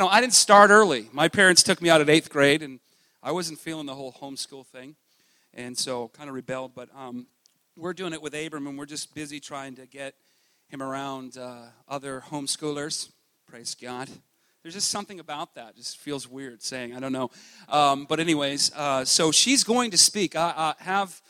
No, I didn't start early. My parents took me out at eighth grade, and I wasn't feeling the whole homeschool thing, and so kind of rebelled. But um, we're doing it with Abram, and we're just busy trying to get him around uh, other homeschoolers. Praise God. There's just something about that. Just feels weird saying. I don't know. Um, but anyways, uh, so she's going to speak. I, I have.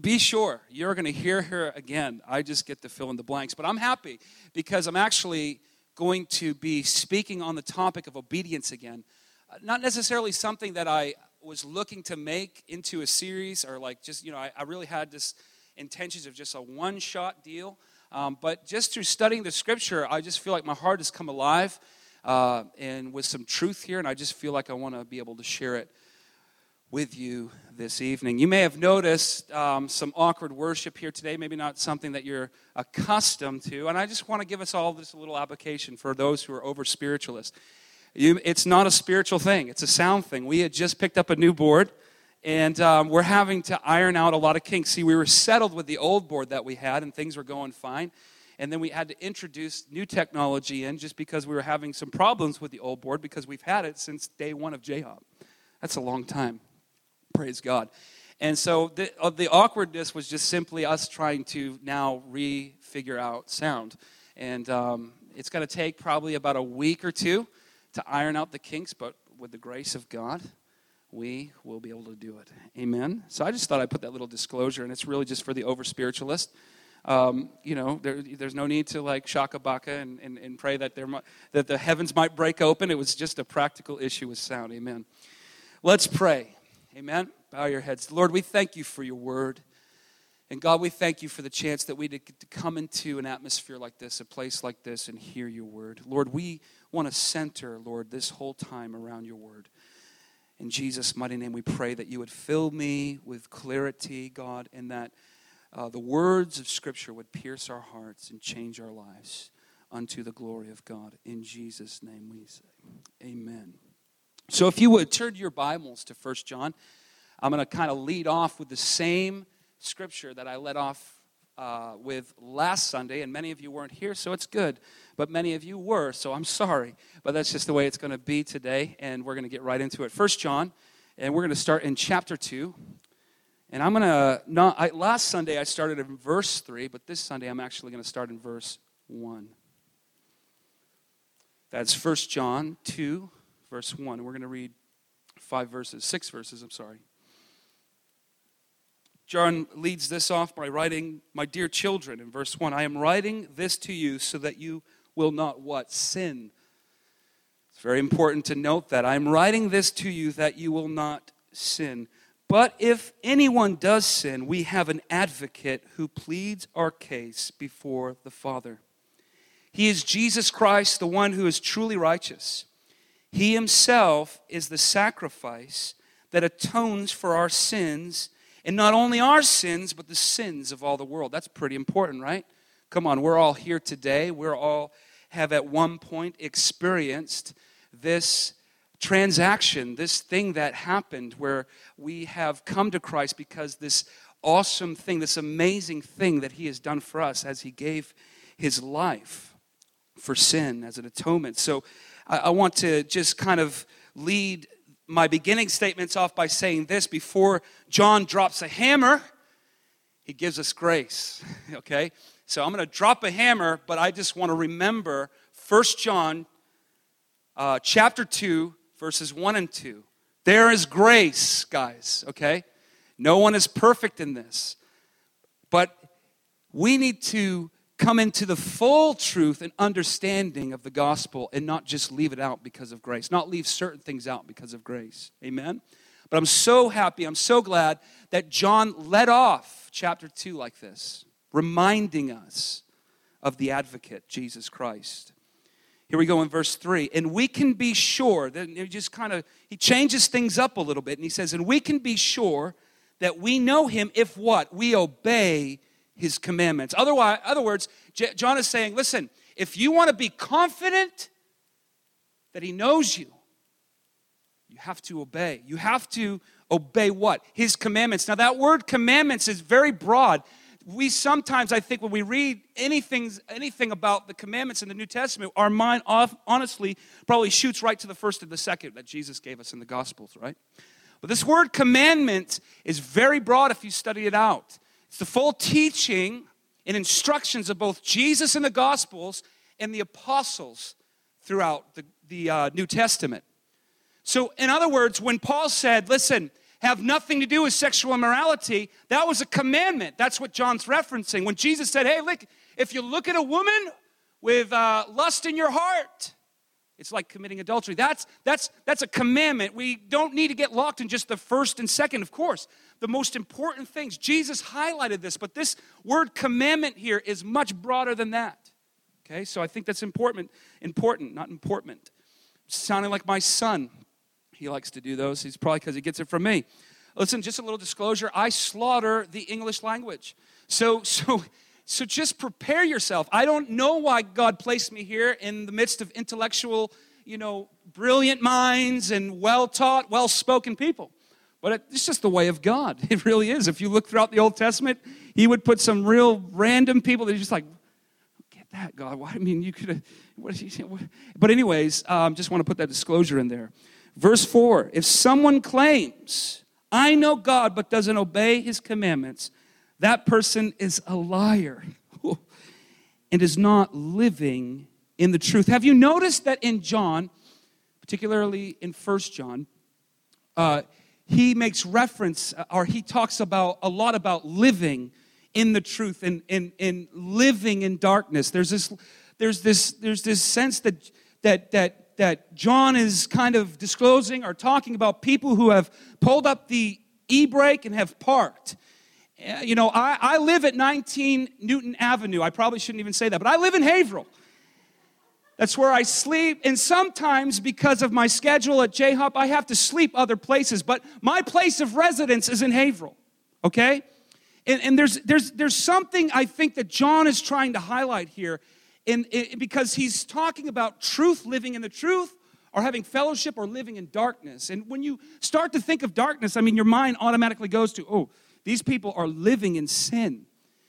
Be sure you're going to hear her again. I just get to fill in the blanks, but I'm happy because I'm actually going to be speaking on the topic of obedience again. Uh, not necessarily something that I was looking to make into a series or like just, you know, I, I really had this intentions of just a one shot deal. Um, but just through studying the scripture, I just feel like my heart has come alive uh, and with some truth here, and I just feel like I want to be able to share it with you this evening. You may have noticed um, some awkward worship here today, maybe not something that you're accustomed to. And I just want to give us all this little application for those who are over spiritualists. It's not a spiritual thing, it's a sound thing. We had just picked up a new board, and um, we're having to iron out a lot of kinks. See, we were settled with the old board that we had, and things were going fine. And then we had to introduce new technology in just because we were having some problems with the old board because we've had it since day one of JHOP. That's a long time. Praise God. And so the, uh, the awkwardness was just simply us trying to now refigure out sound. And um, it's going to take probably about a week or two to iron out the kinks, but with the grace of God, we will be able to do it. Amen. So I just thought I'd put that little disclosure, and it's really just for the over spiritualist. Um, you know, there, there's no need to like shaka baka and, and, and pray that, there that the heavens might break open. It was just a practical issue with sound. Amen. Let's pray. Amen. Bow your heads. Lord, we thank you for your word. And God, we thank you for the chance that we get to come into an atmosphere like this, a place like this, and hear your word. Lord, we want to center, Lord, this whole time around your word. In Jesus' mighty name, we pray that you would fill me with clarity, God, and that uh, the words of Scripture would pierce our hearts and change our lives unto the glory of God. In Jesus' name we say, Amen. So if you would turn your Bibles to First John, I'm going to kind of lead off with the same scripture that I led off uh, with last Sunday, and many of you weren't here, so it's good. But many of you were, so I'm sorry. But that's just the way it's going to be today, and we're going to get right into it. First John, and we're going to start in chapter 2. And I'm going to, not, I, last Sunday I started in verse 3, but this Sunday I'm actually going to start in verse 1. That's First John 2, verse 1. And we're going to read five verses, six verses, I'm sorry. John leads this off by writing, My dear children, in verse 1, I am writing this to you so that you will not what? Sin. It's very important to note that. I am writing this to you that you will not sin. But if anyone does sin, we have an advocate who pleads our case before the Father. He is Jesus Christ, the one who is truly righteous. He himself is the sacrifice that atones for our sins, and not only our sins, but the sins of all the world. That's pretty important, right? Come on, we're all here today. We're all have at one point experienced this transaction, this thing that happened where we have come to Christ because this awesome thing, this amazing thing that He has done for us as He gave His life for sin as an atonement. So I, I want to just kind of lead my beginning statements off by saying this before John drops a hammer, he gives us grace. Okay? So I'm going to drop a hammer, but I just want to remember 1 John uh, chapter 2, verses 1 and 2. There is grace, guys, okay? No one is perfect in this. But we need to come into the full truth and understanding of the gospel and not just leave it out because of grace, not leave certain things out because of grace. Amen? But I'm so happy, I'm so glad that John led off chapter 2 like this, reminding us of the advocate, Jesus Christ. Here we go in verse 3. And we can be sure, that he just kind of, he changes things up a little bit, and he says, and we can be sure that we know him if what? We obey his commandments. Otherwise, other words, John is saying, listen, if you want to be confident that he knows you, you have to obey. You have to obey what? His commandments. Now, that word commandments is very broad. we sometimes, I think, when we read anything, anything about the commandments in the New Testament, our mind off, honestly probably shoots right to the first and the second that Jesus gave us in the Gospels, right? But this word commandment is very broad if you study it out. It's the full teaching and instructions of both Jesus in the Gospels and the apostles throughout the, the uh, New Testament. So, in other words, when Paul said, listen, have nothing to do with sexual immorality, that was a commandment. That's what John's referencing. When Jesus said, hey, look, if you look at a woman with uh, lust in your heart, it's like committing adultery. That's, that's, that's a commandment. We don't need to get locked in just the first and second, of course. The most important things. Jesus highlighted this, but this word commandment here is much broader than that. Okay, so I think that's important, important, not important. Sounding like my son he likes to do those. He's probably because he gets it from me. Listen, just a little disclosure. I slaughter the English language. So, so, so just prepare yourself. I don't know why God placed me here in the midst of intellectual, you know, brilliant minds and well taught, well spoken people. But it's just the way of God. It really is. If you look throughout the Old Testament, He would put some real random people that are just like, get that, God. Why? I mean, you could have. But, anyways, um, just want to put that disclosure in there. Verse 4 If someone claims, I know God, but doesn't obey his commandments, that person is a liar and is not living in the truth. Have you noticed that in John, particularly in First John, uh, he makes reference uh, or he talks about a lot about living in the truth and, and, and living in darkness. There's this, there's this, there's this sense that, that, that that John is kind of disclosing or talking about people who have pulled up the e brake and have parked. Uh, you know, I, I live at 19 Newton Avenue. I probably shouldn't even say that, but I live in Haverhill. That's where I sleep. And sometimes, because of my schedule at J Hop, I have to sleep other places. But my place of residence is in Haverhill, okay? And, and there's, there's, there's something I think that John is trying to highlight here in, in, because he's talking about truth, living in the truth, or having fellowship, or living in darkness. And when you start to think of darkness, I mean, your mind automatically goes to, oh, these people are living in sin.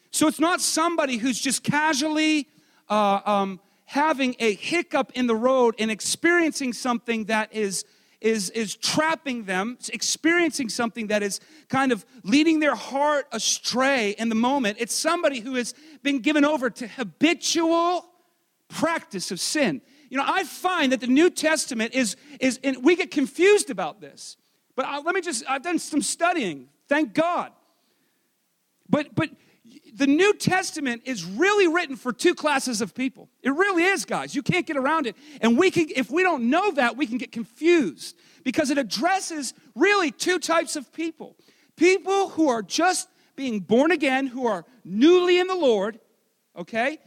So it's not somebody who's just casually uh, um, having a hiccup in the road and experiencing something that is is, is trapping them, experiencing something that is kind of leading their heart astray in the moment. It's somebody who has been given over to habitual practice of sin. You know, I find that the New Testament is, is and we get confused about this. But I, let me just, I've done some studying, thank God. But, but the New Testament is really written for two classes of people. It really is, guys. You can't get around it. And we can, if we don't know that, we can get confused because it addresses really two types of people people who are just being born again, who are newly in the Lord, okay?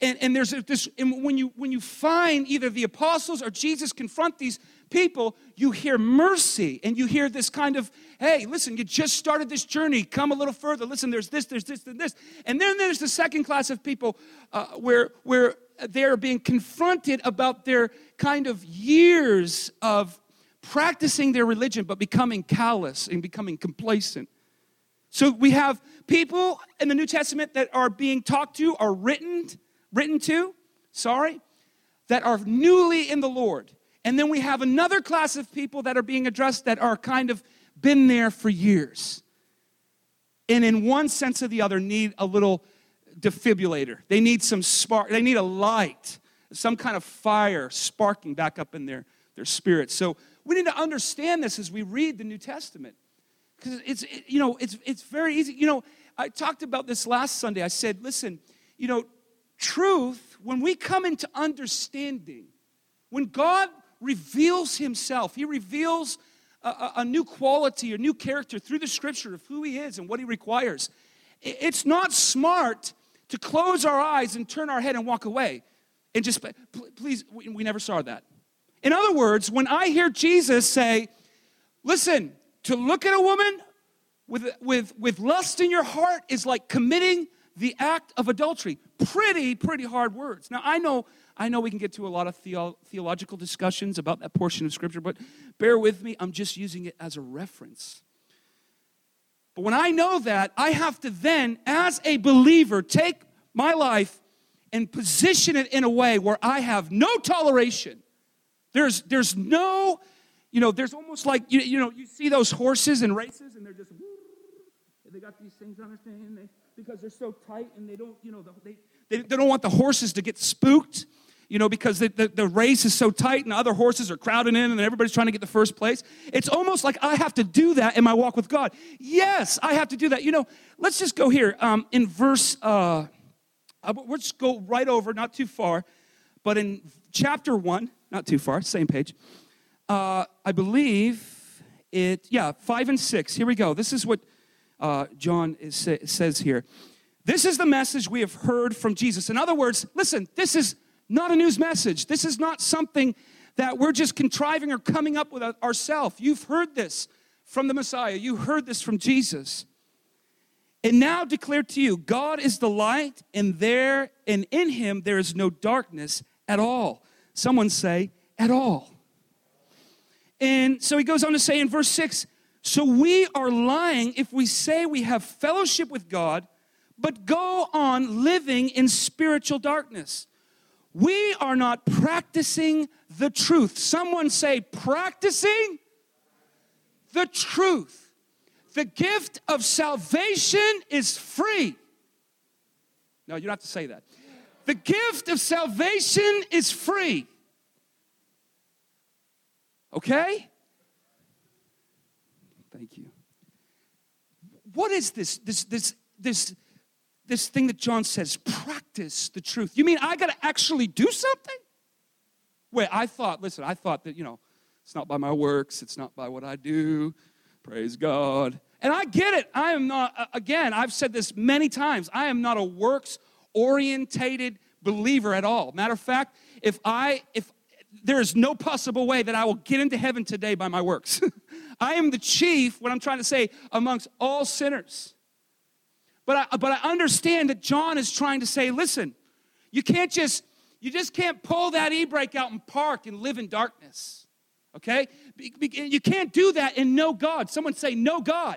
And, and there's this, and when you when you find either the apostles or Jesus confront these people, you hear mercy and you hear this kind of, hey, listen, you just started this journey, come a little further. Listen, there's this, there's this, and this. And then there's the second class of people uh, where, where they're being confronted about their kind of years of practicing their religion, but becoming callous and becoming complacent. So we have people in the New Testament that are being talked to, are written, written to, sorry, that are newly in the Lord. And then we have another class of people that are being addressed that are kind of been there for years. And in one sense or the other, need a little defibrillator. They need some spark, they need a light, some kind of fire sparking back up in their, their spirit. So we need to understand this as we read the New Testament. Because it's, it, you know, it's, it's very easy. You know, I talked about this last Sunday. I said, listen, you know, truth, when we come into understanding, when God reveals himself. He reveals a, a, new quality a new character through the scripture of who he is and what he requires. It's not smart to close our eyes and turn our head and walk away and just, please, we never saw that. In other words, when I hear Jesus say, listen, to look at a woman with, with, with lust in your heart is like committing the act of adultery. Pretty, pretty hard words. Now, I know I know we can get to a lot of theo- theological discussions about that portion of Scripture, but bear with me, I'm just using it as a reference. But when I know that, I have to then, as a believer, take my life and position it in a way where I have no toleration. There's, there's no, you know, there's almost like, you, you know, you see those horses in races and they're just, they got these things on their thing they, because they're so tight and they don't, you know, they, they, they don't want the horses to get spooked you know, because the, the, the, race is so tight and other horses are crowding in and everybody's trying to get the first place. It's almost like I have to do that in my walk with God. Yes, I have to do that. You know, let's just go here um, in verse, uh, we'll just go right over, not too far, but in chapter one, not too far, same page, uh, I believe it, yeah, five and six. Here we go. This is what uh, John is, says here. This is the message we have heard from Jesus. In other words, listen, this is not a news message. This is not something that we're just contriving or coming up with ourselves. You've heard this from the Messiah, you heard this from Jesus. And now declare to you God is the light, and there and in him there is no darkness at all. Someone say, at all. And so he goes on to say in verse 6 So we are lying if we say we have fellowship with God, but go on living in spiritual darkness we are not practicing the truth. Someone say, practicing the truth. The gift of salvation is free. No, you don't have to say that. The gift of salvation is free. Okay? Thank you. What is this this this this this thing that John says practice the truth. You mean I got to actually do something? Wait, I thought, listen, I thought that, you know, it's not by my works, it's not by what I do. Praise God. And I get it. I am not, again, I've said this many times, I am not a works orientated believer at all. Matter of fact, if I, if there is no possible way that I will get into heaven today by my works. I am the chief, what I'm trying to say, amongst all sinners. But I, but I understand that John is trying to say, listen, you can't just, you just can't pull that e-brake out and park and live in darkness. Okay? You can't do that and know God. Someone say, know God.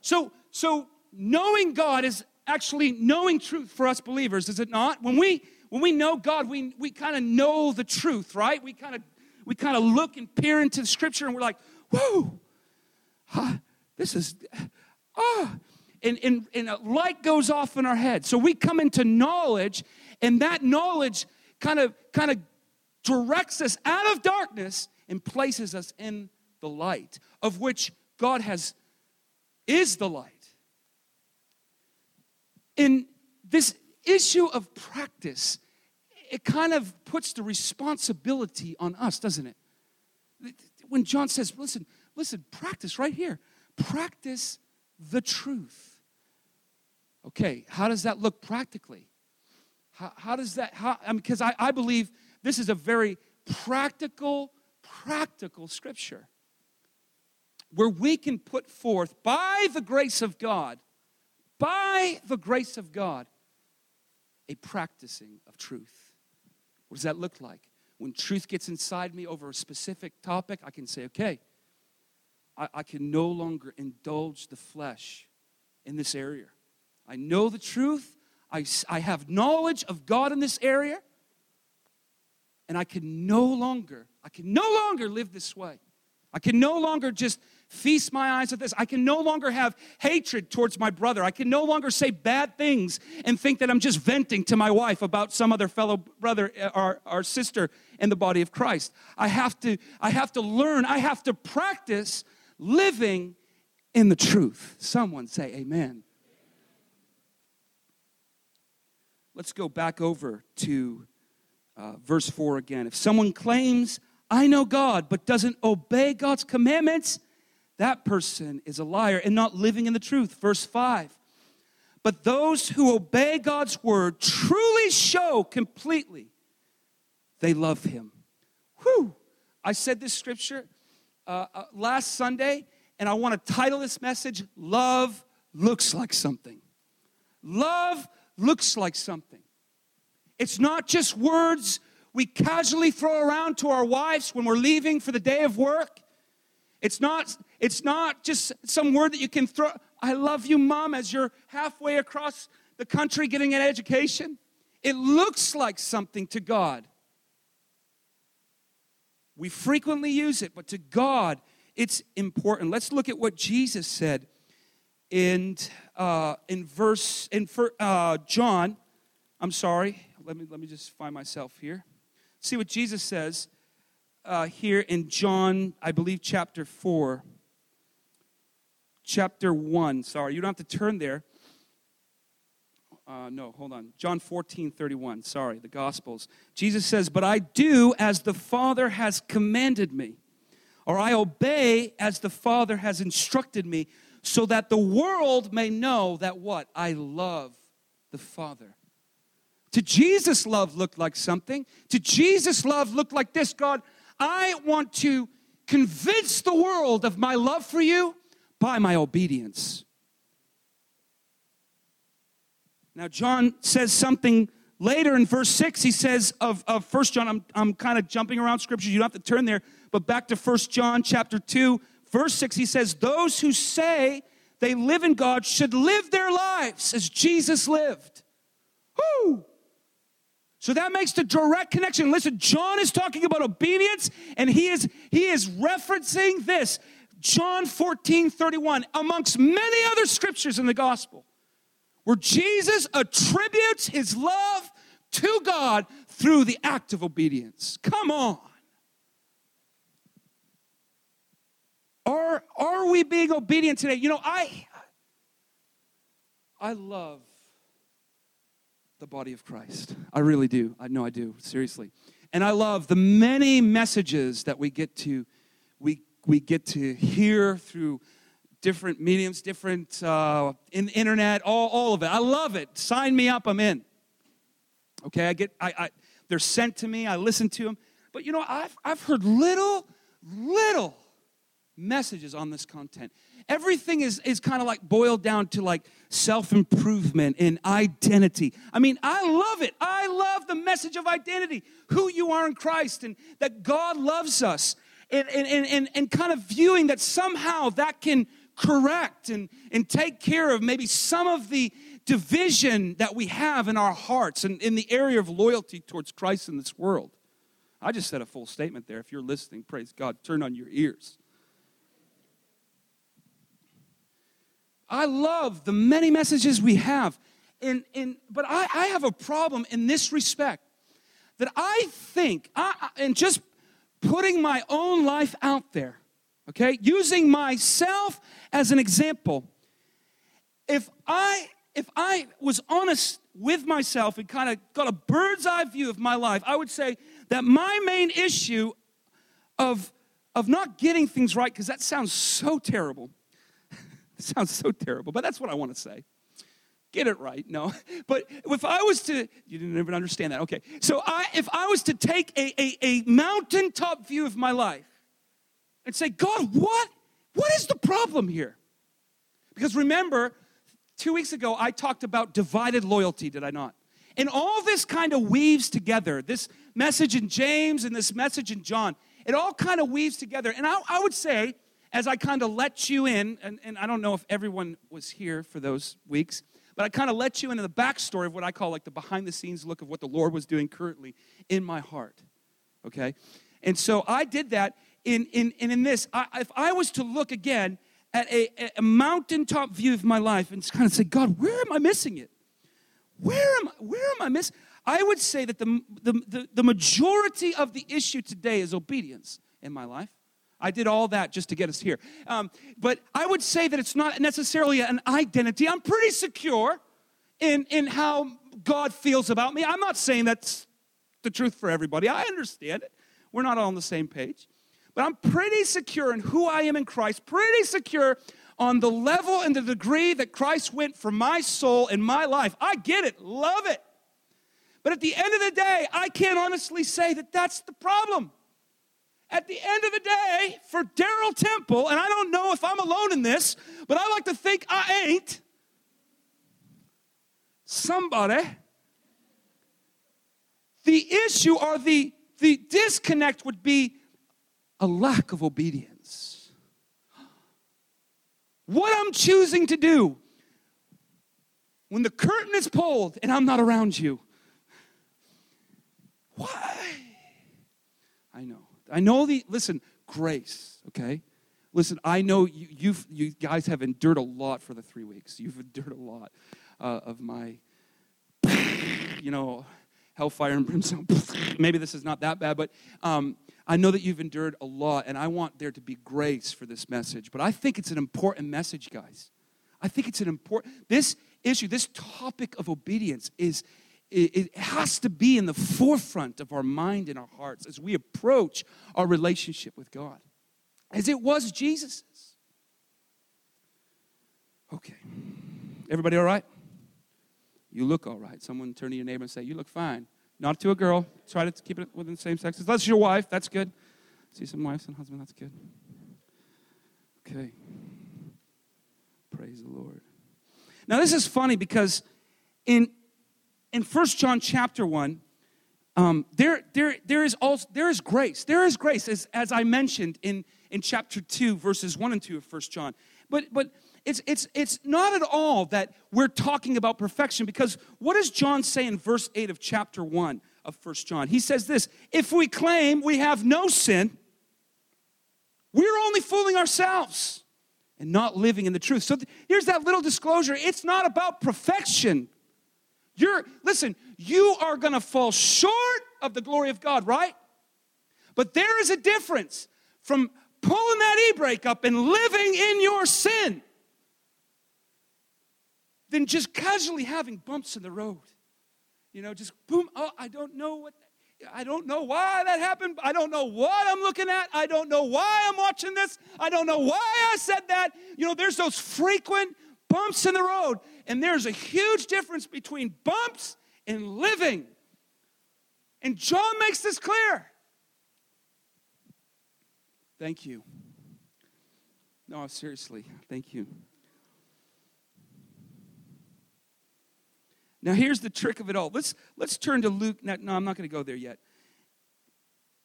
So, so knowing God is actually knowing truth for us believers, is it not? When we when we know God, we, we kind of know the truth, right? We kind of we kind of look and peer into the scripture and we're like, whoa, huh, this is ah, and, and, and a light goes off in our head. So we come into knowledge, and that knowledge kind of kind of directs us out of darkness and places us in the light, of which God has is the light. In this issue of practice, it kind of puts the responsibility on us, doesn't it? When John says, listen, listen, practice right here. Practice the truth. Okay, how does that look practically? How, how does that, how, I mean, because I, I believe this is a very practical, practical scripture where we can put forth by the grace of God, by the grace of God, a practicing of truth. What does that look like? When truth gets inside me over a specific topic, I can say, okay, I, I can no longer indulge the flesh in this area. I know the truth. I, I have knowledge of God in this area. And I can no longer, I can no longer live this way. I can no longer just feast my eyes at this. I can no longer have hatred towards my brother. I can no longer say bad things and think that I'm just venting to my wife about some other fellow brother uh, or, or sister in the body of Christ. I have to, I have to learn, I have to practice living in the truth. Someone say amen. Let's go back over to uh, verse 4 again. If someone claims, I know God, but doesn't obey God's commandments, that person is a liar and not living in the truth. Verse 5. But those who obey God's word truly show completely they love him. Whew. I said this scripture uh, uh, last Sunday, and I want to title this message Love Looks Like Something. Love looks like something. It's not just words we casually throw around to our wives when we're leaving for the day of work. It's not, it's not just some word that you can throw. I love you, mom, as you're halfway across the country getting an education. It looks like something to God. We frequently use it, but to God, it's important. Let's look at what Jesus said in, uh, in verse, in uh, John. I'm sorry, let me, let me just find myself here. See what Jesus says uh, here in John, I believe, chapter 4. Chapter 1, sorry, you don't have to turn there. Uh, no, hold on. John 14, 31. Sorry, the Gospels. Jesus says, But I do as the Father has commanded me, or I obey as the Father has instructed me, so that the world may know that what? I love the Father. To Jesus, love looked like something. To Jesus, love looked like this God, I want to convince the world of my love for you by my obedience. Now, John says something later in verse 6. He says of, of 1 John, I'm, I'm kind of jumping around scriptures. You don't have to turn there, but back to 1 John chapter 2, verse 6, he says, Those who say they live in God should live their lives as Jesus lived. Whoo! So that makes the direct connection. Listen, John is talking about obedience, and he is he is referencing this. John 14, 31, amongst many other scriptures in the gospel where Jesus attributes his love to God through the act of obedience. Come on. Are, are we being obedient today? You know, I I love the body of Christ. I really do. I know I do, seriously. And I love the many messages that we get to we get to hear through different mediums, different uh, in the internet, all, all of it. I love it. Sign me up. I'm in. Okay, I get. I, I they're sent to me. I listen to them. But you know, I've I've heard little, little messages on this content. Everything is, is kind of like boiled down to like self improvement and identity. I mean, I love it. I love the message of identity, who you are in Christ, and that God loves us, and, and, and, and kind of viewing that somehow that can correct and, and take care of maybe some of the division that we have in our hearts and in the area of loyalty towards Christ in this world. I just said a full statement there. If you're listening, praise God, turn on your ears. I love the many messages we have. In, in, but I, I have a problem in this respect that I think, I, and just putting my own life out there, okay, using myself as an example, if I if I was honest with myself and kind of got a bird's eye view of my life, I would say that my main issue of of not getting things right, because that sounds so terrible. sounds so terrible, but that's what I want to say. Get it right, no. But if I was to, you didn't even understand that. Okay, so I, if I was to take a, a, a mountaintop view of my life and say, God, what what is the problem here? Because remember, two weeks ago, I talked about divided loyalty, did I not? And all this kind of weaves together. This message in James and this message in John, it all kind of weaves together. And I, I would say, as I kind of let you in, and, and I don't know if everyone was here for those weeks, but I kind of let you into the backstory of what I call like the behind the scenes look of what the Lord was doing currently in my heart. Okay? And so I did that in, in, in, in this, I, if I was to look again at a, a mountaintop view of my life and kind of say, God, where am I missing it? Where am I, where am I missing? I would say that the, the, the, the majority of the issue today is obedience in my life. I did all that just to get us here. Um, but I would say that it's not necessarily an identity. I'm pretty secure in, in how God feels about me. I'm not saying that's the truth for everybody. I understand it. We're not all on the same page. But I'm pretty secure in who I am in Christ, pretty secure on the level and the degree that Christ went for my soul and my life. I get it, love it. But at the end of the day, I can't honestly say that that's the problem. At the end of the day, for Daryl Temple, and I don't know if I'm alone in this, but I like to think I ain't. Somebody, the issue or the, the disconnect would be a lack of obedience. what I'm choosing to do when the curtain is pulled and I'm not around you. Why? I know. The, listen, grace, okay? Listen, I know you, you've, you guys have endured a lot for the three weeks. You've endured a lot uh, of my, you know, hellfire and brimstone. Maybe this is not that bad, but um, I know that you've endured a lot, and I want there to be grace for this message. But I think it's an important message, guys. I think it's an important, this issue, this topic of obedience is, it, has to be in the forefront of our mind and our hearts as we approach our relationship with God, as it was Jesus's. Okay. Everybody all right? You look all right. Someone turn to your neighbor and say, You look fine. Not to a girl. Try to keep it within the same sex. That's your wife. That's good. See some wives and husbands. That's good. Okay. Praise the Lord. Now, this is funny because in, in 1 John chapter 1, um, there, there, there, is also, there is grace. There is grace, as, as I mentioned in, in chapter 2, verses 1 and 2 of 1 John. But, but it's, it's, it's not at all that we're talking about perfection because what does John say in verse 8 of chapter 1 of First John? He says this If we claim we have no sin, we're only fooling ourselves and not living in the truth. So th- here's that little disclosure it's not about perfection. You're, listen, you are gonna fall short of the glory of God, right? But there is a difference from pulling that e brake up and living in your sin than just casually having bumps in the road. You know, just boom, oh, I don't know what, I don't know why that happened. I don't know what I'm looking at. I don't know why I'm watching this. I don't know why I said that. You know, there's those frequent bumps in the road. And there's a huge difference between bumps and living. And John makes this clear. Thank you. No, seriously, thank you. Now here's the trick of it all. Let's let's turn to Luke. No, I'm not going to go there yet.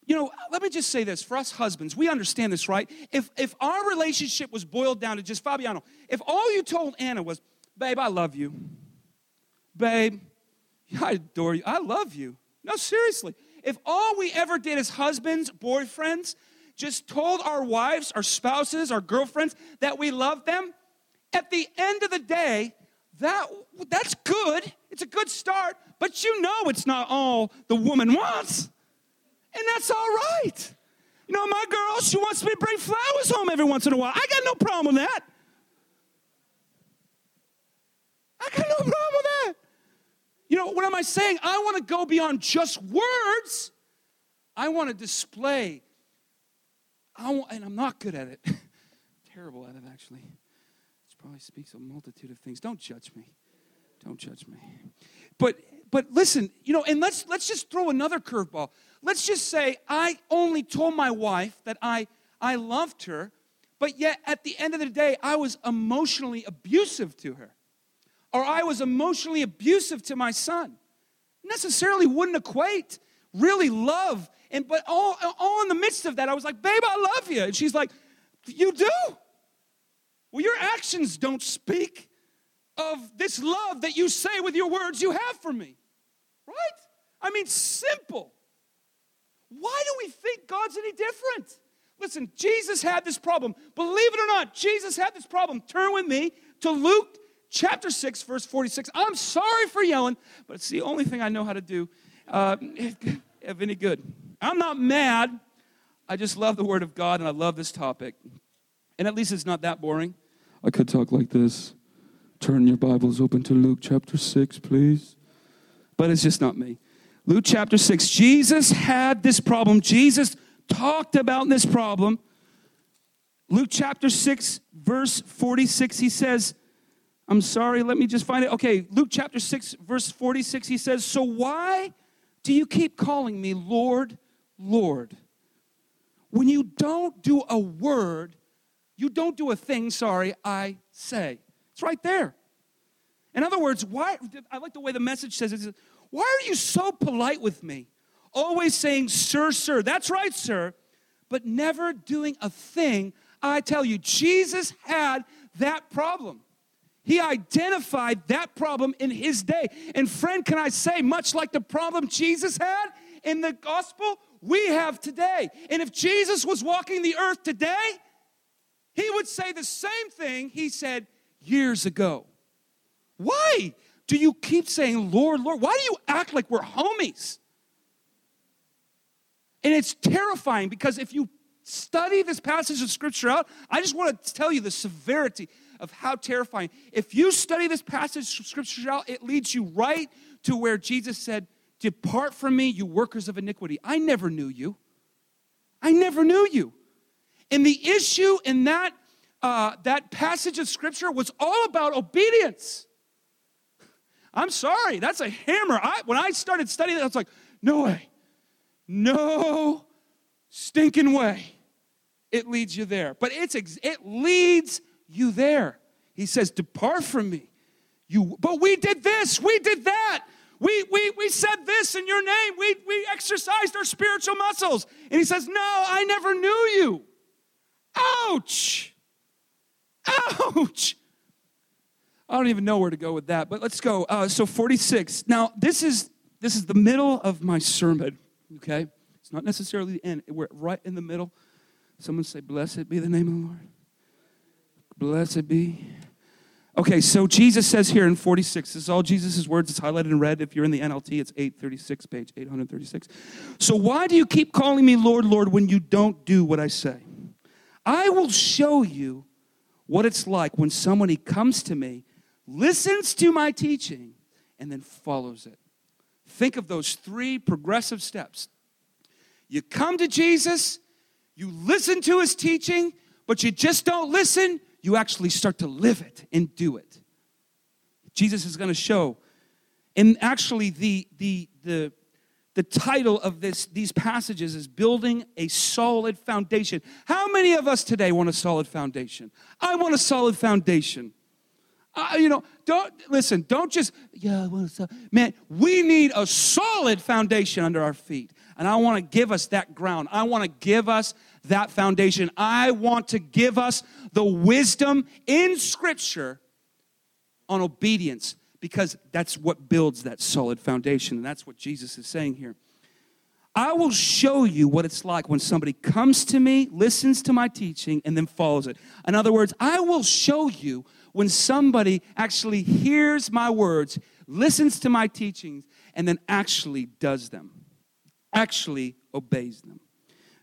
You know, let me just say this for us husbands, we understand this, right? If if our relationship was boiled down to just Fabiano, if all you told Anna was, "Babe, I love you," "Babe, I adore you," "I love you," no, seriously, if all we ever did as husbands, boyfriends, just told our wives, our spouses, our girlfriends that we love them, at the end of the day, that that's good. It's a good start, but you know it's not all the woman wants. And that's all right. You know, my girl, she wants me to bring flowers home every once in a while. I got no problem with that. I got no problem with that. You know, what am I saying? I want to go beyond just words. I want to display. I want, and I'm not good at it. Terrible at it, actually It probably speaks a multitude of things. Don't judge me. Don't judge me. But but listen, you know, and let's let's just throw another curveball. Let's just say I only told my wife that I I loved her, but yet at the end of the day I was emotionally abusive to her. Or I was emotionally abusive to my son. Necessarily wouldn't equate really love. And but all all in the midst of that I was like, "Babe, I love you." And she's like, "You do?" Well, your actions don't speak of this love that you say with your words you have for me. Right? I mean, simple. Why do we think God's any different? Listen, Jesus had this problem. Believe it or not, Jesus had this problem. Turn with me to Luke chapter 6, verse 46. I'm sorry for yelling, but it's the only thing I know how to do uh, if any good. I'm not mad. I just love the Word of God and I love this topic. And at least it's not that boring. I could talk like this. Turn your Bibles open to Luke chapter 6, please. But it's just not me. Luke chapter 6. Jesus had this problem. Jesus talked about this problem. Luke chapter 6, verse 46, he says, I'm sorry, let me just find it. Okay, Luke chapter 6, verse 46, he says, So why do you keep calling me Lord, Lord, when you don't do a word you don't do a thing, sorry, I say. It's right there. In other words, why I like the way the message says it. Why are you so polite with me? Always saying, sir, sir. That's right, sir. But never doing a thing. I tell you, Jesus had that problem. He identified that problem in his day. And friend, can I say, much like the problem Jesus had in the gospel, we have today. And if Jesus was walking the earth today, he would say the same thing he said years ago. Why do you keep saying, Lord, Lord? Why do you act like we're homies? And it's terrifying because if you study this passage of scripture out, I just want to tell you the severity of how terrifying. If you study this passage of scripture out, it leads you right to where Jesus said, Depart from me, you workers of iniquity. I never knew you. I never knew you. And the issue in that, uh, that passage of scripture was all about obedience. I'm sorry, that's a hammer. I, when I started studying that, I was like, no way. No stinking way. It leads you there. But it's it leads you there. He says, Depart from me. You but we did this, we did that. We, we, we said this in your name. We, we exercised our spiritual muscles. And he says, No, I never knew you. Ouch. Ouch. I don't even know where to go with that, but let's go. Uh, so 46. Now, this is this is the middle of my sermon, okay? It's not necessarily the end. We're right in the middle. Someone say, Blessed be the name of the Lord. Blessed be. Okay, so Jesus says here in 46, this is all Jesus' words. It's highlighted in red. If you're in the NLT, it's 836, page 836. So why do you keep calling me Lord, Lord, when you don't do what I say? I will show you what it's like when somebody comes to me, listens to my teaching, and then follows it. Think of those three progressive steps. You come to Jesus, you listen to his teaching, but you just don't listen, you actually start to live it and do it. Jesus is going to show. And actually, the, the, the, the title of this, these passages is Building a Solid Foundation. How many of us today want a solid foundation? I want a solid foundation. Uh, you know, don't listen, don't just, yeah, man, we need a solid foundation under our feet. And I want to give us that ground. I want to give us that foundation. I want to give us the wisdom in Scripture on obedience because that's what builds that solid foundation. And that's what Jesus is saying here. I will show you what it's like when somebody comes to me, listens to my teaching, and then follows it. In other words, I will show you when somebody actually hears my words, listens to my teachings, and then actually does them, actually obeys them.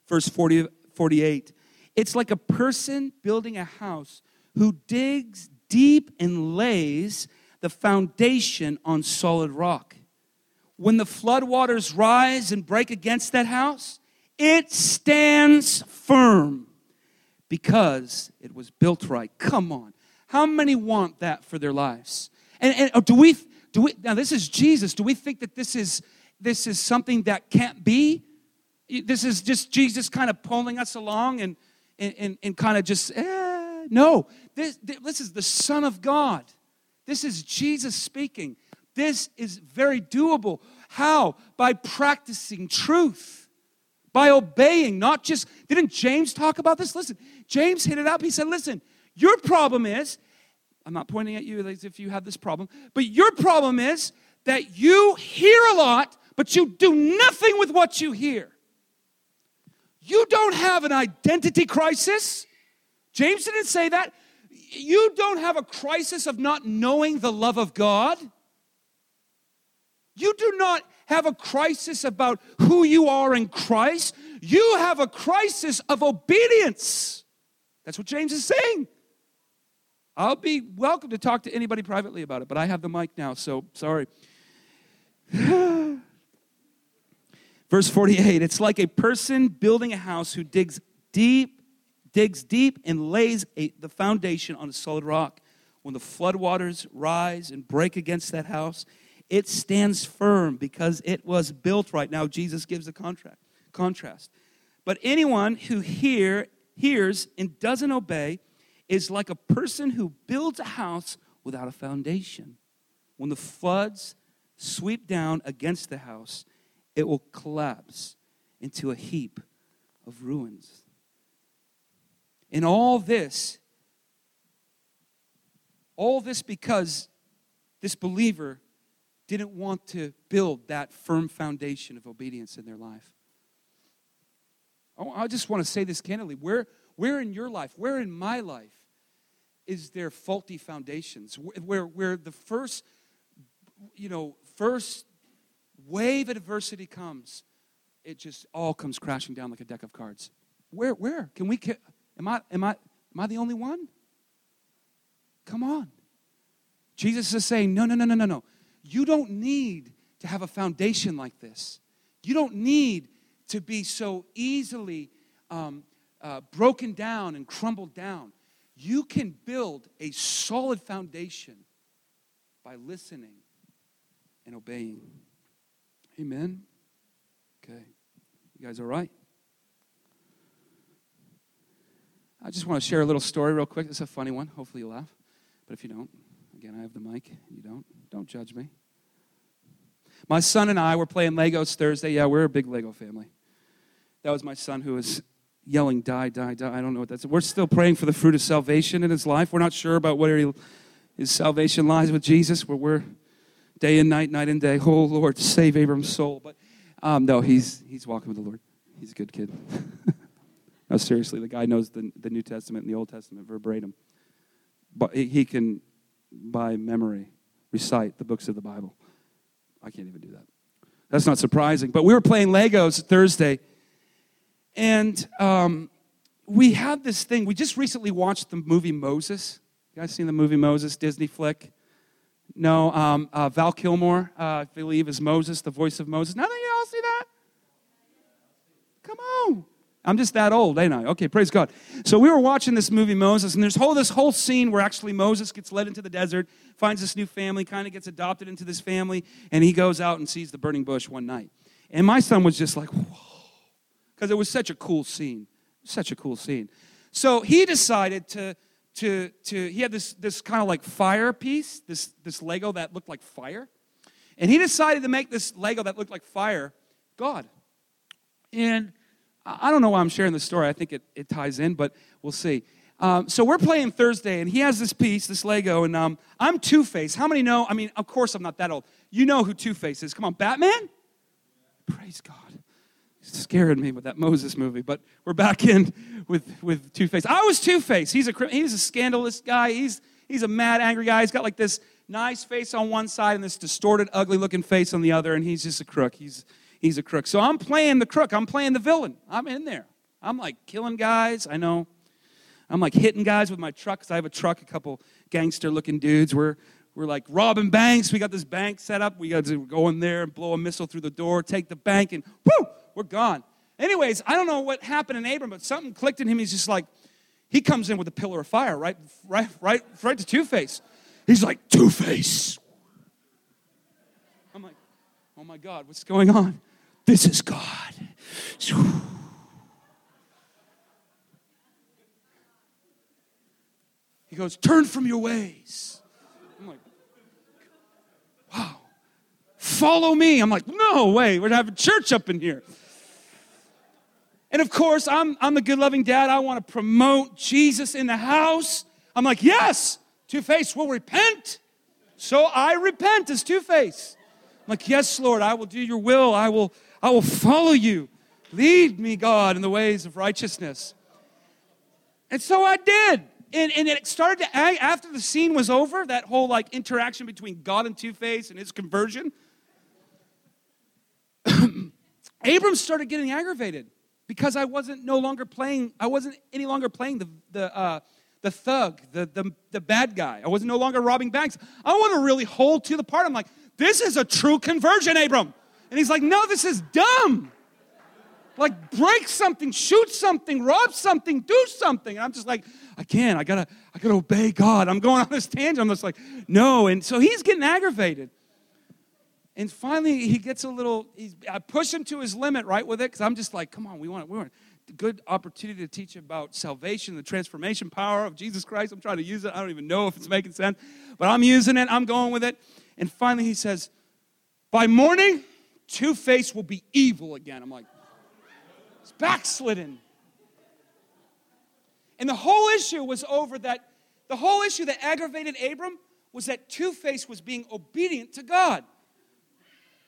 Verse 40, 48. It's like a person building a house who digs deep and lays the foundation on solid rock. When the floodwaters rise and break against that house, it stands firm because it was built right. Come on. How many want that for their lives? And, and oh, do we do we now this is Jesus. Do we think that this is this is something that can't be? this is just Jesus kind of pulling us along and, and, and, kind of just, eh. no. This, this is the Son of God. This is Jesus speaking. This is very doable. How? By practicing truth, by obeying, not just, didn't James talk about this? Listen, James hit it up. He said, listen, your problem is, I'm not pointing at you as if you have this problem, but your problem is that you hear a lot, but you do nothing with what you hear. You don't have an identity crisis. James didn't say that. You don't have a crisis of not knowing the love of God. You do not have a crisis about who you are in Christ. You have a crisis of obedience. That's what James is saying. I'll be welcome to talk to anybody privately about it, but I have the mic now, so sorry. Verse 48 it's like a person building a house who digs deep, digs deep and lays a, the foundation on a solid rock. When the floodwaters rise and break against that house, it stands firm because it was built right. Now, Jesus gives a contract, contrast. But anyone who hear, hears and doesn't obey is like a person who builds a house without a foundation. When the floods sweep down against the house, it will collapse into a heap of ruins. In all this, All this because this believer didn't want to build that firm foundation of obedience in their life. Oh, I just want to say this candidly. Where, where in your life, where in my life, is their faulty foundations? Where, where the first, you know, first wave of adversity comes, it just all comes crashing down like a deck of cards. Where, where? Can we, am I, am I, am I the only one? Come on. Jesus is saying, no, no, no, no, no, no. You don't need to have a foundation like this. You don't need to be so easily um, uh, broken down and crumbled down. You can build a solid foundation by listening and obeying. Amen. Okay. You guys all right? I just want to share a little story real quick. It's a funny one. Hopefully you laugh. But if you don't, again, I have the mic. You don't, don't judge me. My son and I were playing Legos Thursday. Yeah, we're a big Lego family. That was my son who was yelling, Die, die, die. I don't know what that's. We're still praying for the fruit of salvation in his life. We're not sure about where he, his salvation lies with Jesus, where we're day and night, night and day. Oh, Lord, save Abram's soul. But um, no, he's, he's walking with the Lord. He's a good kid. no, seriously, the guy knows the, the New Testament and the Old Testament verbatim. But he can, by memory, recite the books of the Bible. I can't even do that. That's not surprising. But we were playing Legos Thursday, and um, we had this thing. We just recently watched the movie Moses. You guys seen the movie Moses, Disney flick? No, um, uh, Val Kilmer, uh, I believe, is Moses, the voice of Moses. None of you all see that? Come on. I'm just that old, ain't I? Okay, praise God. So we were watching this movie Moses, and there's whole this whole scene where actually Moses gets led into the desert, finds this new family, kind of gets adopted into this family, and he goes out and sees the burning bush one night. And my son was just like, whoa, because it was such a cool scene, such a cool scene. So he decided to to to he had this this kind of like fire piece, this this Lego that looked like fire, and he decided to make this Lego that looked like fire God. And I don't know why I'm sharing this story. I think it, it ties in, but we'll see. Um, so we're playing Thursday, and he has this piece, this Lego, and um, I'm Two Face. How many know? I mean, of course, I'm not that old. You know who Two Face is. Come on, Batman? Praise God. Scared me with that Moses movie, but we're back in with, with Two Face. I was Two Face. He's a, he's a scandalous guy. He's, he's a mad, angry guy. He's got like this nice face on one side and this distorted, ugly looking face on the other, and he's just a crook. He's, he's a crook. So I'm playing the crook. I'm playing the villain. I'm in there. I'm like killing guys. I know. I'm like hitting guys with my truck because I have a truck, a couple gangster looking dudes. We're, we're like robbing banks. We got this bank set up. We got to go in there and blow a missile through the door, take the bank, and whoo, we're gone. Anyways, I don't know what happened in Abram, but something clicked in him. He's just like, he comes in with a pillar of fire, right, right, right, right to Two Face. He's like, Two Face. I'm like, oh my God, what's going on? This is God. He goes, Turn from your ways. Wow. Follow me. I'm like, No way. We're having church up in here. And of course, I'm, I'm the good loving dad. I want to promote Jesus in the house. I'm like, Yes, Two Face will repent. So I repent as Two Face. I'm like, Yes, Lord, I will do your will. I will I will follow you. Lead me, God, in the ways of righteousness. And so I did. And, and it started to, after the scene was over, that whole like interaction between God and Two Face and his conversion, Abram started getting aggravated because I wasn't no longer playing, I wasn't any longer playing the, the, uh, the thug, the, the, the bad guy. I wasn't no longer robbing banks. I want to really hold to the part. I'm like, this is a true conversion, Abram. And he's like, No, this is dumb. Like, break something, shoot something, rob something, do something. And I'm just like, I can't. I gotta, I gotta obey God. I'm going on this tangent. I'm just like, no. And so he's getting aggravated. And finally, he gets a little. He's, I push him to his limit, right, with it, because I'm just like, come on, we want, we want a good opportunity to teach about salvation, the transformation power of Jesus Christ. I'm trying to use it. I don't even know if it's making sense, but I'm using it. I'm going with it. And finally, he says, by morning, Two Face will be evil again. I'm like, backslidden. And the whole issue was over that The whole issue that aggravated Abram was that Two Face was being obedient to God.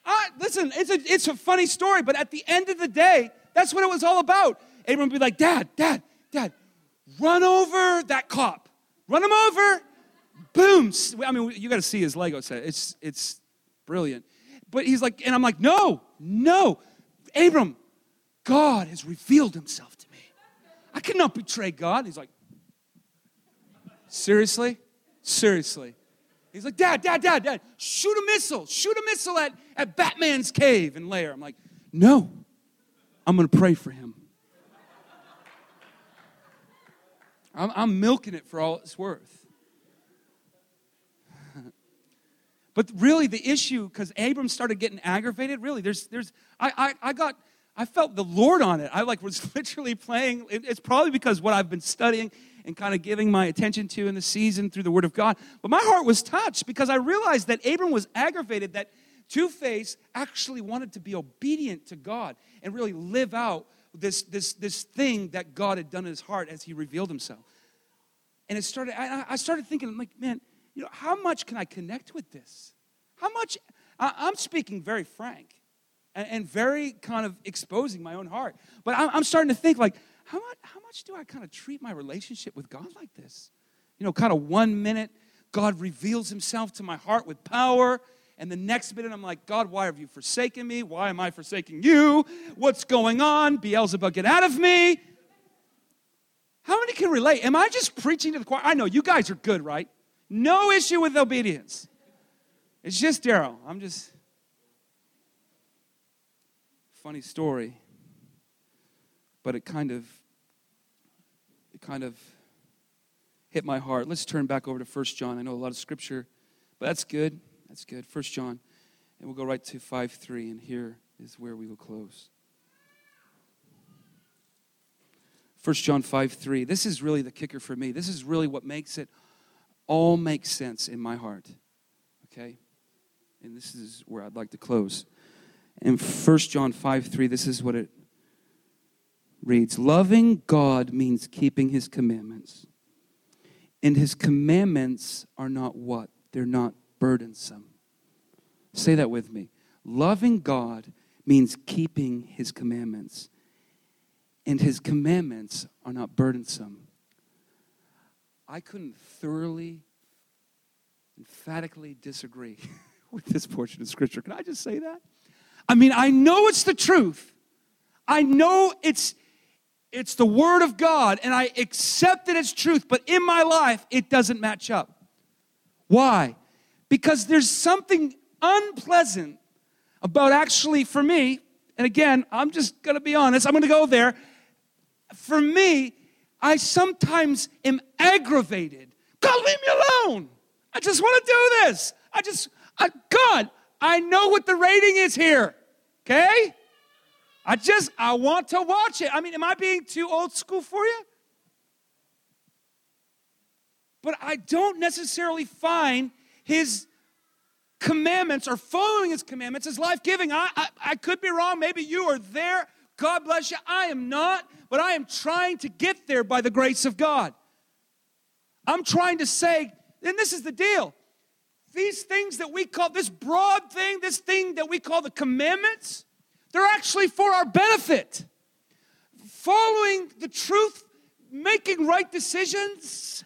I, listen, it's a, it's a funny story, but at the end of the day, that's what it was all about. Abram would be like, Dad, Dad, Dad, run over that cop. Run him over. Boom. I mean, you got to see his Lego set. It's, it's brilliant. But he's like, and I'm like, no, no. Abram, God has revealed himself to me. I cannot betray God. He's like, seriously? Seriously. He's like, Dad, Dad, Dad, Dad, shoot a missile. Shoot a missile at, at Batman's cave and lair. I'm like, no, I'm going to pray for him. I'm, I'm milking it for all it's worth. but really, the issue, because Abram started getting aggravated, really, there's, there's, I, I, I got, I felt the Lord on it. I like was literally playing. It's probably because what I've been studying and kind of giving my attention to in the season through the Word of God. But my heart was touched because I realized that Abram was aggravated that Two Face actually wanted to be obedient to God and really live out this, this, this thing that God had done in his heart as he revealed himself. And it started, I, I started thinking, I'm like, man, you know, how much can I connect with this? How much, I, am speaking very frank and, and, very kind of exposing my own heart. But I'm, I'm starting to think, like, how much, how much do I kind of treat my relationship with God like this? You know, kind of one minute, God reveals himself to my heart with power and the next minute, I'm like, God, why have you forsaken me? Why am I forsaking you? What's going on? Beelzebub, get out of me. How many can relate? Am I just preaching to the choir? I know you guys are good, right? No issue with obedience. It's just Daryl. I'm just. Funny story. But it kind of. It kind of hit my heart. Let's turn back over to First John. I know a lot of scripture, but that's good. That's good. First John. And we'll go right to 5 3, and here is where we will close. 1 John 5 3. This is really the kicker for me. This is really what makes it all make sense in my heart. Okay? And this is where I'd like to close. In 1 John 5 3, this is what it reads Loving God means keeping his commandments. And his commandments are not what? They're not burdensome. Say that with me. Loving God means keeping his commandments, and his commandments are not burdensome. I couldn't thoroughly, emphatically disagree with this portion of Scripture. Can I just say that? I mean, I know it's the truth. I know it's it's the word of God and I accept it as truth, but in my life it doesn't match up. Why? because there's something unpleasant about actually, for me, and again, I'm just gonna be honest, I'm gonna go there. For me, I sometimes am aggravated. God, leave me alone. I just wanna do this. I just, I, God, I know what the rating is here, okay? I just, I want to watch it. I mean, am I being too old school for you? But I don't necessarily find his commandments or following his commandments is life giving. I, I, I, could be wrong. Maybe you are there. God bless you. I am not, but I am trying to get there by the grace of God. I'm trying to say, and this is the deal these things that we call this broad thing, this thing that we call the commandments, they're actually for our benefit. Following the truth, making right decisions,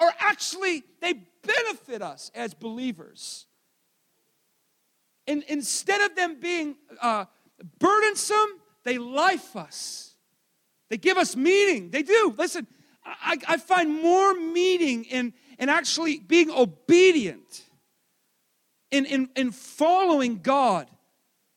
are actually, they benefit us as believers. And instead of them being uh, burdensome, they life us. They give us meaning. They do. Listen, I, I find more meaning in, in actually being obedient, in, in, in following God,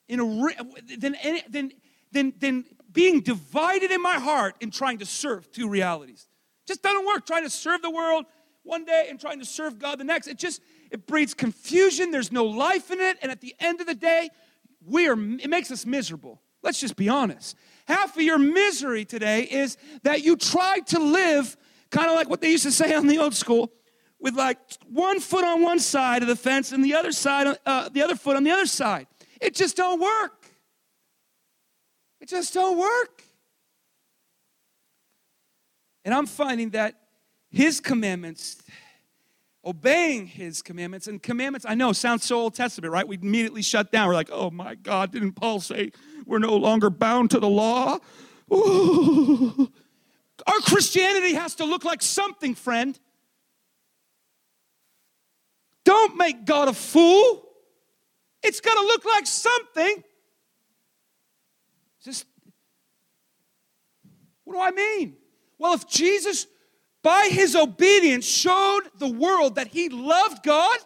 in a, than, than, than, than being divided in my heart in trying to serve two realities. Just doesn't work. Trying to serve the world one day and trying to serve God the next. It just it breeds confusion. There's no life in it, and at the end of the day, we are it makes us miserable. Let's just be honest. Half of your misery today is that you tried to live kind of like what they used to say on the old school, with like one foot on one side of the fence and the other side, uh, the other foot on the other side. It just don't work. It just don't work. And I'm finding that his commandments, obeying his commandments. And commandments, I know, sounds so Old Testament, right? We immediately shut down. We're like, oh my God, didn't Paul say we're no longer bound to the law? Ooh. Our Christianity has to look like something, friend. Don't make God a fool. It's going to look like something. Just, what do I mean? Well, if Jesus, by his obedience, showed the world that he loved God,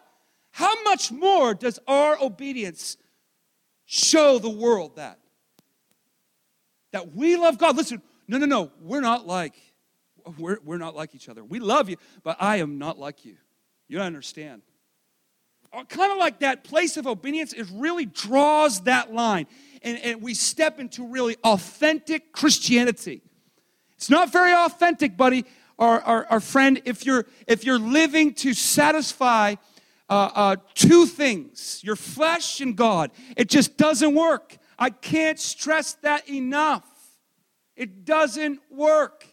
how much more does our obedience show the world that? That we love God. Listen, no, no, no, we're not like, we're, we're not like each other. We love you, but I am not like you. You don't understand. Uh, kind of like that place of obedience, it really draws that line. And, and we step into really authentic Christianity. It's not very authentic, buddy, our, our, our friend, if you're, if you're living to satisfy uh, uh, two things your flesh and God. It just doesn't work. I can't stress that enough. It doesn't work.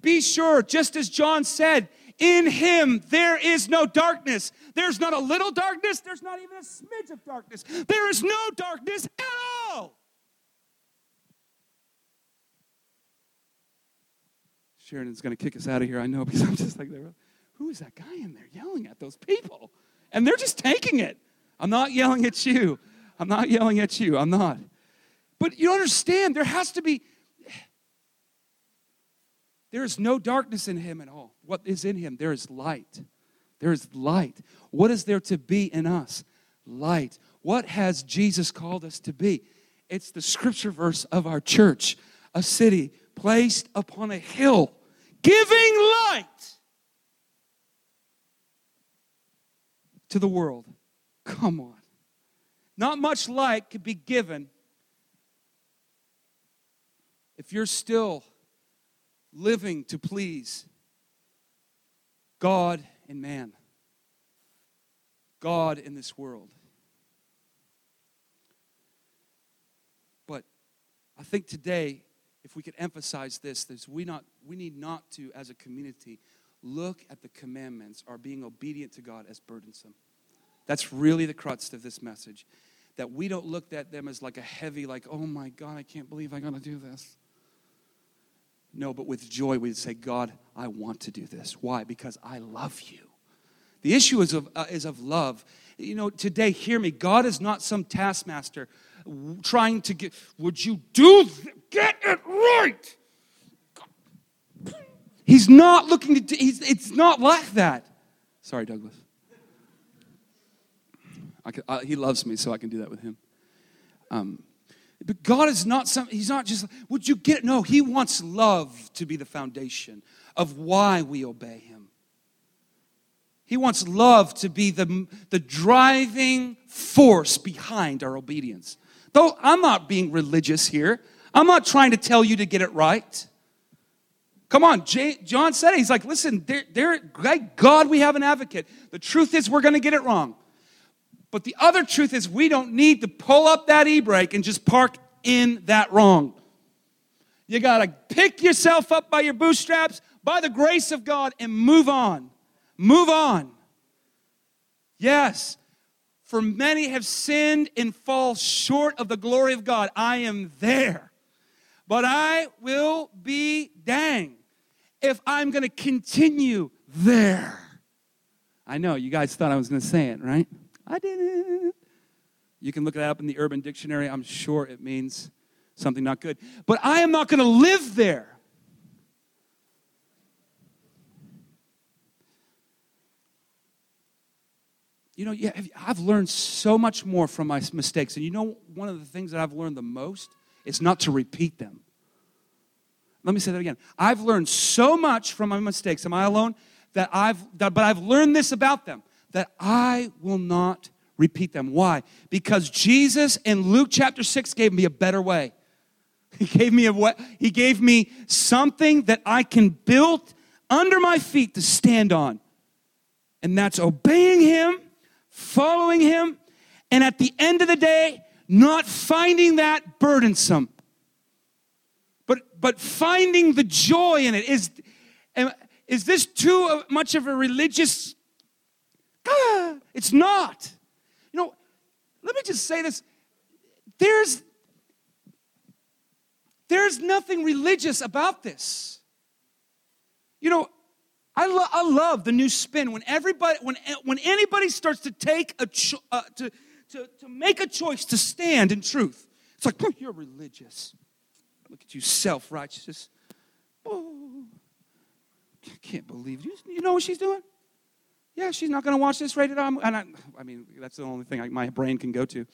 Be sure, just as John said, in him there is no darkness. There's not a little darkness, there's not even a smidge of darkness. There is no darkness at all. Sheridan's going to kick us out of here, I know, because I'm just like, who is that guy in there yelling at those people? And they're just taking it. I'm not yelling at you. I'm not yelling at you. I'm not. But you understand, there has to be, there is no darkness in him at all. What is in him? There is light. There is light. What is there to be in us? Light. What has Jesus called us to be? It's the scripture verse of our church a city placed upon a hill, giving light to the world. Come on. Not much light could be given if you're still living to please God and man, God in this world. But I think today, if we could emphasize this, this we, not, we need not to, as a community, look at the commandments or being obedient to God as burdensome. That's really the crux of this message. That we don't look at them as like a heavy, like, oh my God, I can't believe I gotta do this. No, but with joy, we'd say, God, I want to do this. Why? Because I love you. The issue is of, uh, is of love. You know, today, hear me. God is not some taskmaster trying to get, would you do, th- get it right? He's not looking to, do, he's, it's not like that. Sorry, Douglas. I can, I, he loves me, so I can do that with him. Um, but God is not some, He's not just, would you get it? No, He wants love to be the foundation of why we obey Him. He wants love to be the, the driving force behind our obedience. Though I'm not being religious here, I'm not trying to tell you to get it right. Come on, J- John said it. He's like, listen, there, there, God, we have an advocate. The truth is, we're going to get it wrong. But the other truth is, we don't need to pull up that e brake and just park in that wrong. You got to pick yourself up by your bootstraps, by the grace of God, and move on. Move on. Yes, for many have sinned and fall short of the glory of God. I am there. But I will be dang if I'm going to continue there. I know you guys thought I was going to say it, right? I didn't. You can look that up in the Urban Dictionary. I'm sure it means something not good. But I am not going to live there. You know, yeah, I've learned so much more from my mistakes. And you know, one of the things that I've learned the most is not to repeat them. Let me say that again. I've learned so much from my mistakes. Am I alone? That I've, that, but I've learned this about them that I will not repeat them. Why? Because Jesus in Luke chapter 6 gave me a better way. He gave me a what? He gave me something that I can build under my feet to stand on. And that's obeying him, following him, and at the end of the day, not finding that burdensome. But but finding the joy in it is is this too much of a religious? It's not. You know, let me just say this. There's there's nothing religious about this. You know, I, lo- I love the new spin when everybody when when anybody starts to take a cho- uh, to, to to make a choice to stand in truth. It's like, you're religious. Look at you, self-righteous. Oh, I can't believe you. You know what she's doing? Yeah, she's not going to watch this rated R. And I, I mean, that's the only thing I, my brain can go to.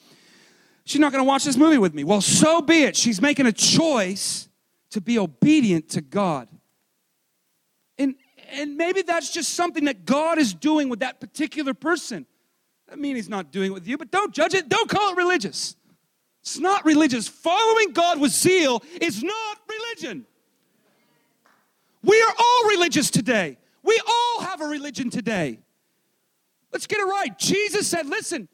She's not going to watch this movie with me. Well, so be it. She's making a choice to be obedient to God. And, and maybe that's just something that God is doing with that particular person. I mean, He's not doing it with you, but don't judge it. Don't call it religious. It's not religious. Following God with zeal is not religion. We are all religious today. We all have a religion today. Let's get it right. Jesus said, listen,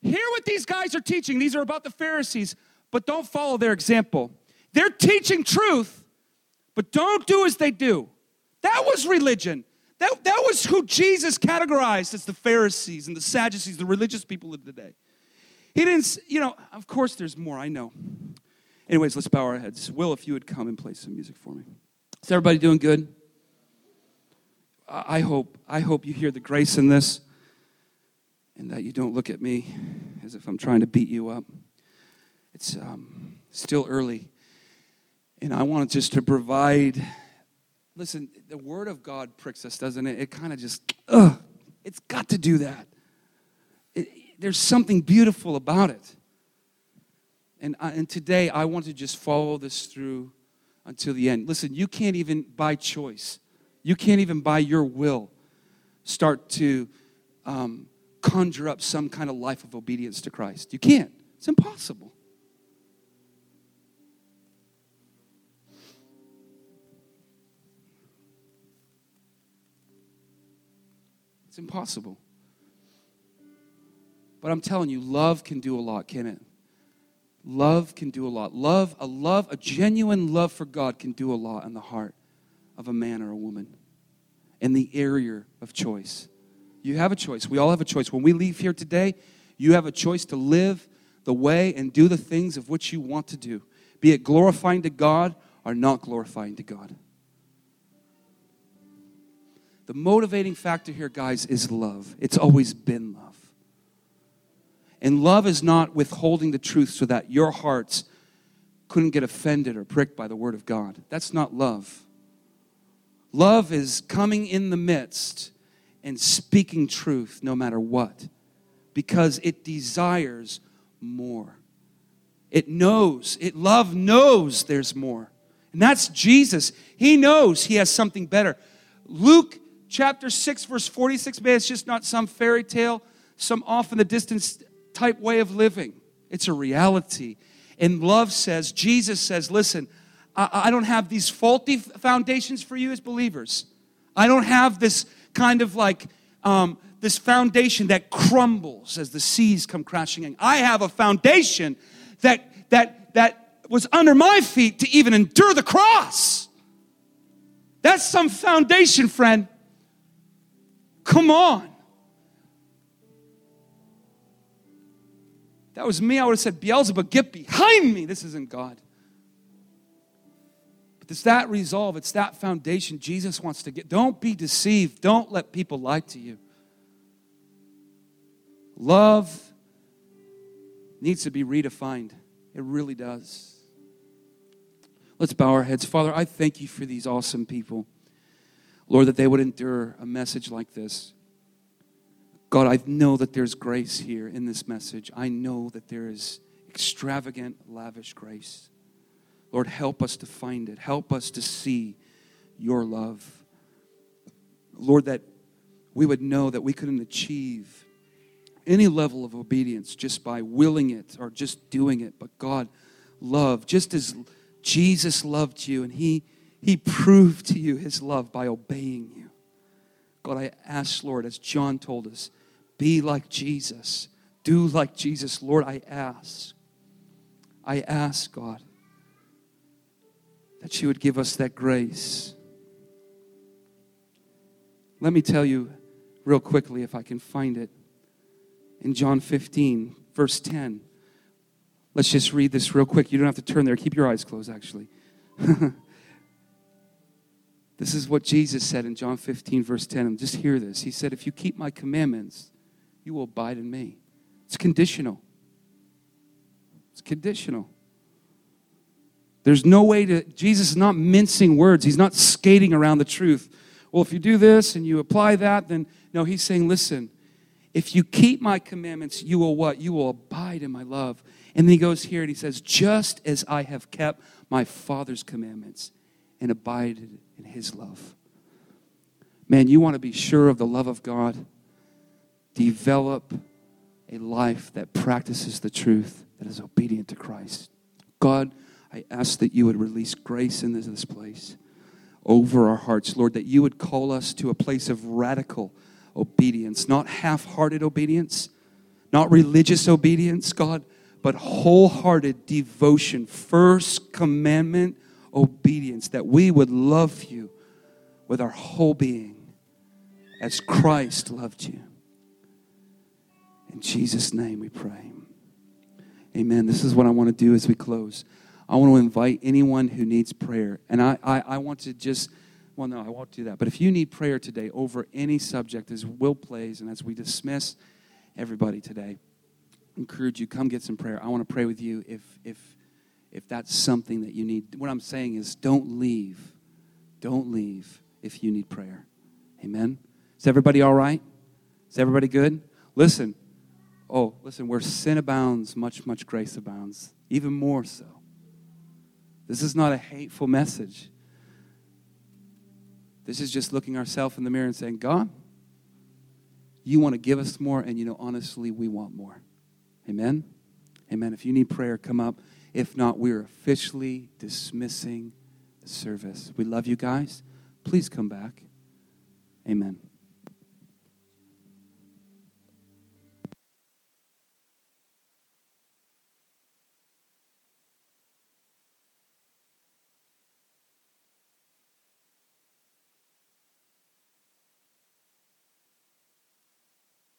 hear what these guys are teaching. These are about the Pharisees, but don't follow their example. They're teaching truth, but don't do as they do. That was religion. That, that was who Jesus categorized as the Pharisees and the Sadducees, the religious people of the day. He didn't, you know, of course there's more, I know. Anyways, let's bow our heads. Will, if you would come and play some music for me. Is everybody doing good? I hope, I hope you hear the grace in this and that you don't look at me as if I'm trying to beat you up. It's um, still early, and I want just to provide. Listen, the Word of God pricks us, doesn't it? It kind of just, ugh, it's got to do that. It, there's something beautiful about it. And, I, and today, I want to just follow this through until the end. Listen, you can't even by choice, you can't even by your will start to um, conjure up some kind of life of obedience to Christ. You can't, it's impossible. It's impossible. But I'm telling you, love can do a lot, can it? Love can do a lot. Love, a love, a genuine love for God can do a lot in the heart of a man or a woman in the area of choice. You have a choice. We all have a choice. When we leave here today, you have a choice to live the way and do the things of which you want to do, be it glorifying to God or not glorifying to God. The motivating factor here, guys, is love. It's always been love. And love is not withholding the truth so that your hearts couldn't get offended or pricked by the word of God. That's not love. Love is coming in the midst and speaking truth no matter what because it desires more. It knows, it love knows there's more. And that's Jesus. He knows he has something better. Luke chapter 6 verse 46 man it's just not some fairy tale, some off in the distance type way of living. It's a reality. And love says, Jesus says, listen, I, I don't have these faulty foundations for you as believers. I don't have this kind of like um, this foundation that crumbles as the seas come crashing in. I have a foundation that that that was under my feet to even endure the cross. That's some foundation, friend. Come on. that was me, I would have said, Beelzebub, get behind me. This isn't God. It's that resolve, it's that foundation Jesus wants to get. Don't be deceived. Don't let people lie to you. Love needs to be redefined. It really does. Let's bow our heads. Father, I thank you for these awesome people. Lord, that they would endure a message like this. God, I know that there's grace here in this message. I know that there is extravagant, lavish grace. Lord, help us to find it. Help us to see your love. Lord, that we would know that we couldn't achieve any level of obedience just by willing it or just doing it. But God, love, just as Jesus loved you and he, he proved to you his love by obeying you. God, I ask, Lord, as John told us, be like Jesus. Do like Jesus. Lord, I ask. I ask, God, that you would give us that grace. Let me tell you real quickly if I can find it. In John 15, verse 10. Let's just read this real quick. You don't have to turn there. Keep your eyes closed, actually. this is what Jesus said in John 15, verse 10. And just hear this. He said, If you keep my commandments, you will abide in me. It's conditional. It's conditional. There's no way to, Jesus is not mincing words. He's not skating around the truth. Well, if you do this and you apply that, then no, he's saying, listen, if you keep my commandments, you will what? You will abide in my love. And then he goes here and he says, just as I have kept my Father's commandments and abided in his love. Man, you want to be sure of the love of God? Develop a life that practices the truth, that is obedient to Christ. God, I ask that you would release grace in this, this place over our hearts, Lord, that you would call us to a place of radical obedience, not half hearted obedience, not religious obedience, God, but wholehearted devotion, first commandment obedience, that we would love you with our whole being as Christ loved you. In Jesus' name we pray. Amen. This is what I want to do as we close. I want to invite anyone who needs prayer. And I, I, I, want to just, well, no, I won't do that. But if you need prayer today over any subject, as Will plays and as we dismiss everybody today, I encourage you, come get some prayer. I want to pray with you if, if, if that's something that you need. What I'm saying is don't leave. Don't leave if you need prayer. Amen? Is everybody all right? Is everybody good? Listen. Oh, listen, where sin abounds, much, much grace abounds. Even more so. This is not a hateful message. This is just looking ourselves in the mirror and saying, God, you want to give us more, and you know, honestly, we want more. Amen? Amen. If you need prayer, come up. If not, we're officially dismissing the service. We love you guys. Please come back. Amen.